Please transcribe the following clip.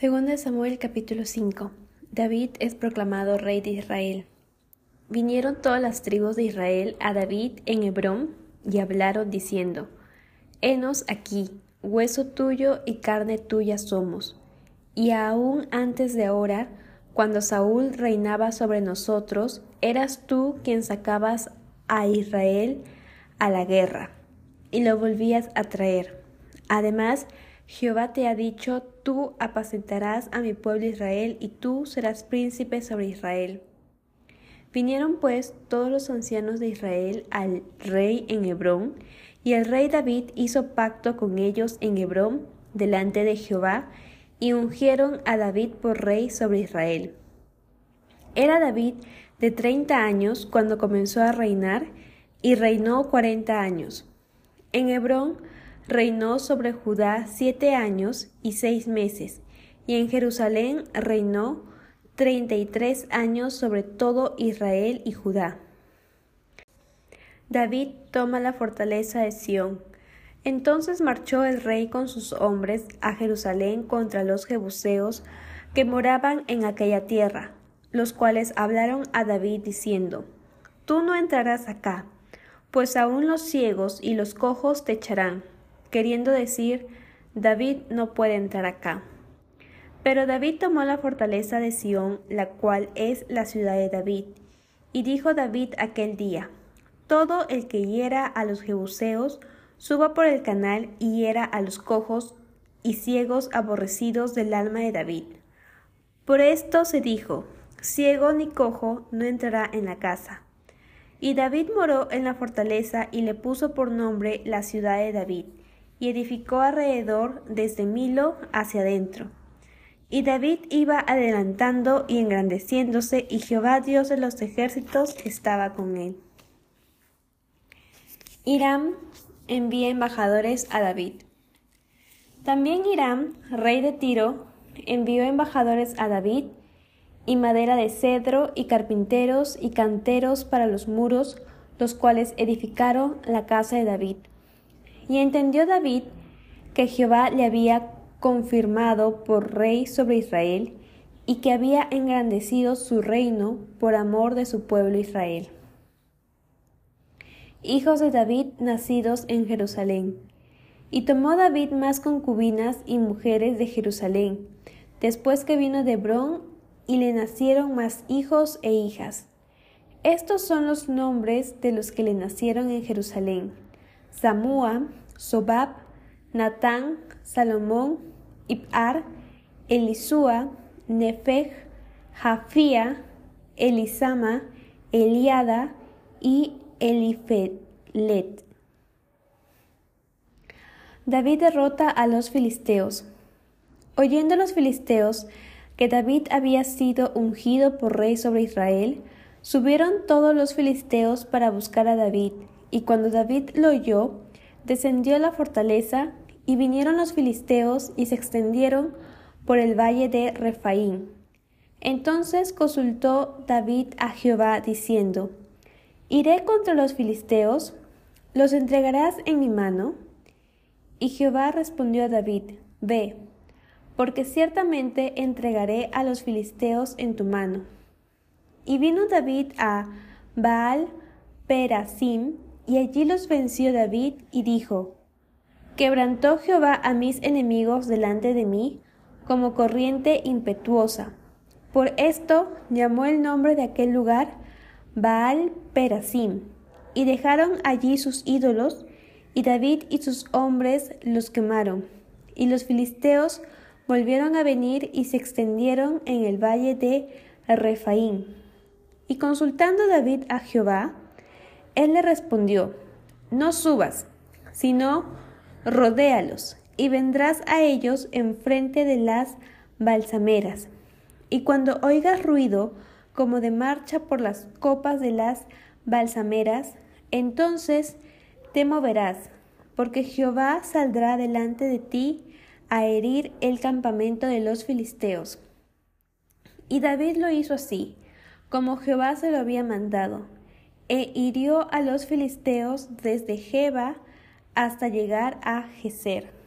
Segunda Samuel capítulo 5. David es proclamado rey de Israel. Vinieron todas las tribus de Israel a David en Hebrón y hablaron diciendo, Henos aquí, hueso tuyo y carne tuya somos. Y aún antes de ahora, cuando Saúl reinaba sobre nosotros, eras tú quien sacabas a Israel a la guerra y lo volvías a traer. Además, Jehová te ha dicho, tú apacentarás a mi pueblo Israel y tú serás príncipe sobre Israel. Vinieron pues todos los ancianos de Israel al rey en Hebrón, y el rey David hizo pacto con ellos en Hebrón delante de Jehová, y ungieron a David por rey sobre Israel. Era David de treinta años cuando comenzó a reinar, y reinó cuarenta años. En Hebrón reinó sobre Judá siete años y seis meses, y en Jerusalén reinó treinta y tres años sobre todo Israel y Judá. David toma la fortaleza de Sión. Entonces marchó el rey con sus hombres a Jerusalén contra los jebuseos que moraban en aquella tierra, los cuales hablaron a David diciendo, Tú no entrarás acá, pues aún los ciegos y los cojos te echarán queriendo decir, David no puede entrar acá. Pero David tomó la fortaleza de Sión, la cual es la ciudad de David, y dijo David aquel día, Todo el que hiera a los jebuseos, suba por el canal y hiera a los cojos y ciegos aborrecidos del alma de David. Por esto se dijo, Ciego ni cojo no entrará en la casa. Y David moró en la fortaleza y le puso por nombre la ciudad de David, y edificó alrededor desde Milo hacia adentro. Y David iba adelantando y engrandeciéndose, y Jehová Dios de los ejércitos estaba con él. Hiram envía embajadores a David. También Hiram, rey de Tiro, envió embajadores a David, y madera de cedro, y carpinteros, y canteros para los muros, los cuales edificaron la casa de David. Y entendió David que Jehová le había confirmado por rey sobre Israel y que había engrandecido su reino por amor de su pueblo Israel. Hijos de David nacidos en Jerusalén. Y tomó David más concubinas y mujeres de Jerusalén, después que vino de Hebrón, y le nacieron más hijos e hijas. Estos son los nombres de los que le nacieron en Jerusalén. Samúa, Sobab, Natán, Salomón, Ib'ar, Elisúa, Nefeg, Jafía, Elisama, Eliada y Elifelet. David derrota a los filisteos. Oyendo los filisteos que David había sido ungido por rey sobre Israel, subieron todos los filisteos para buscar a David, y cuando David lo oyó, descendió la fortaleza, y vinieron los filisteos y se extendieron por el valle de Refaín. Entonces consultó David a Jehová, diciendo, ¿Iré contra los filisteos? ¿Los entregarás en mi mano? Y Jehová respondió a David, Ve, porque ciertamente entregaré a los filisteos en tu mano. Y vino David a Baal Perasim, y allí los venció David y dijo, Quebrantó Jehová a mis enemigos delante de mí como corriente impetuosa. Por esto llamó el nombre de aquel lugar Baal Perasim, y dejaron allí sus ídolos, y David y sus hombres los quemaron. Y los filisteos volvieron a venir y se extendieron en el valle de Refaín. Y consultando David a Jehová, él le respondió, No subas, sino rodéalos, y vendrás a ellos enfrente de las balsameras. Y cuando oigas ruido como de marcha por las copas de las balsameras, entonces te moverás, porque Jehová saldrá delante de ti a herir el campamento de los filisteos. Y David lo hizo así, como Jehová se lo había mandado e hirió a los filisteos desde Jeba hasta llegar a Geser.